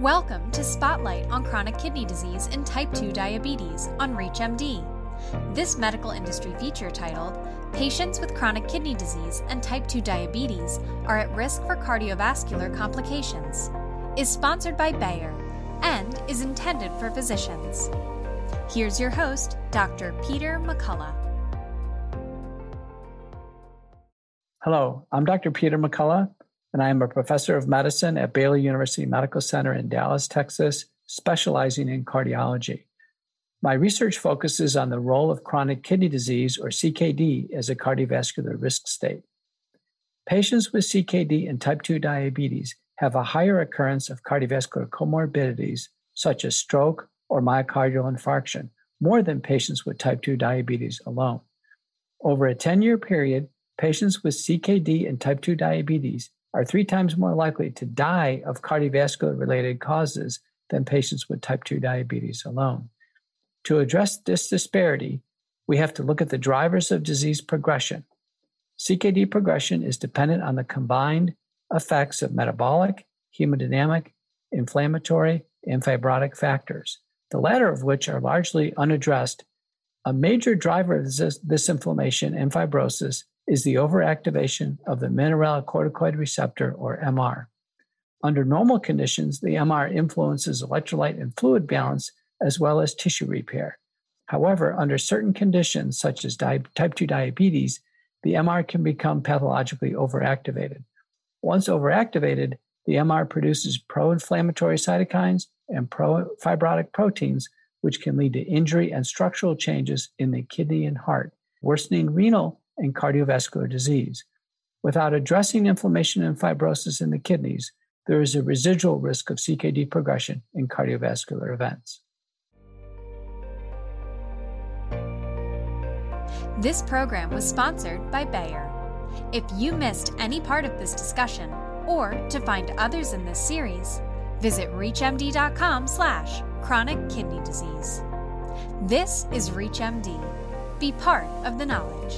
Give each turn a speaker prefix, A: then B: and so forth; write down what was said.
A: Welcome to Spotlight on Chronic Kidney Disease and Type 2 Diabetes on ReachMD. This medical industry feature titled Patients with Chronic Kidney Disease and Type 2 Diabetes are at risk for cardiovascular complications is sponsored by Bayer and is intended for physicians. Here's your host, Dr. Peter McCullough.
B: Hello, I'm Dr. Peter McCullough, and I am a professor of medicine at Baylor University Medical Center in Dallas, Texas, specializing in cardiology. My research focuses on the role of chronic kidney disease, or CKD, as a cardiovascular risk state. Patients with CKD and type 2 diabetes have a higher occurrence of cardiovascular comorbidities, such as stroke or myocardial infarction, more than patients with type 2 diabetes alone. Over a 10 year period, patients with CKD and type 2 diabetes are three times more likely to die of cardiovascular related causes than patients with type 2 diabetes alone. To address this disparity, we have to look at the drivers of disease progression. CKD progression is dependent on the combined effects of metabolic, hemodynamic, inflammatory, and fibrotic factors, the latter of which are largely unaddressed. A major driver of this, this inflammation and fibrosis is the overactivation of the mineralocorticoid receptor, or MR. Under normal conditions, the MR influences electrolyte and fluid balance as well as tissue repair. However, under certain conditions, such as type 2 diabetes, the MR can become pathologically overactivated. Once overactivated, the MR produces pro inflammatory cytokines and pro fibrotic proteins, which can lead to injury and structural changes in the kidney and heart, worsening renal and cardiovascular disease. Without addressing inflammation and fibrosis in the kidneys, there is a residual risk of CKD progression in cardiovascular events.
A: This program was sponsored by Bayer. If you missed any part of this discussion, or to find others in this series, visit reachmd.com slash chronic kidney disease. This is ReachMD. Be part of the knowledge.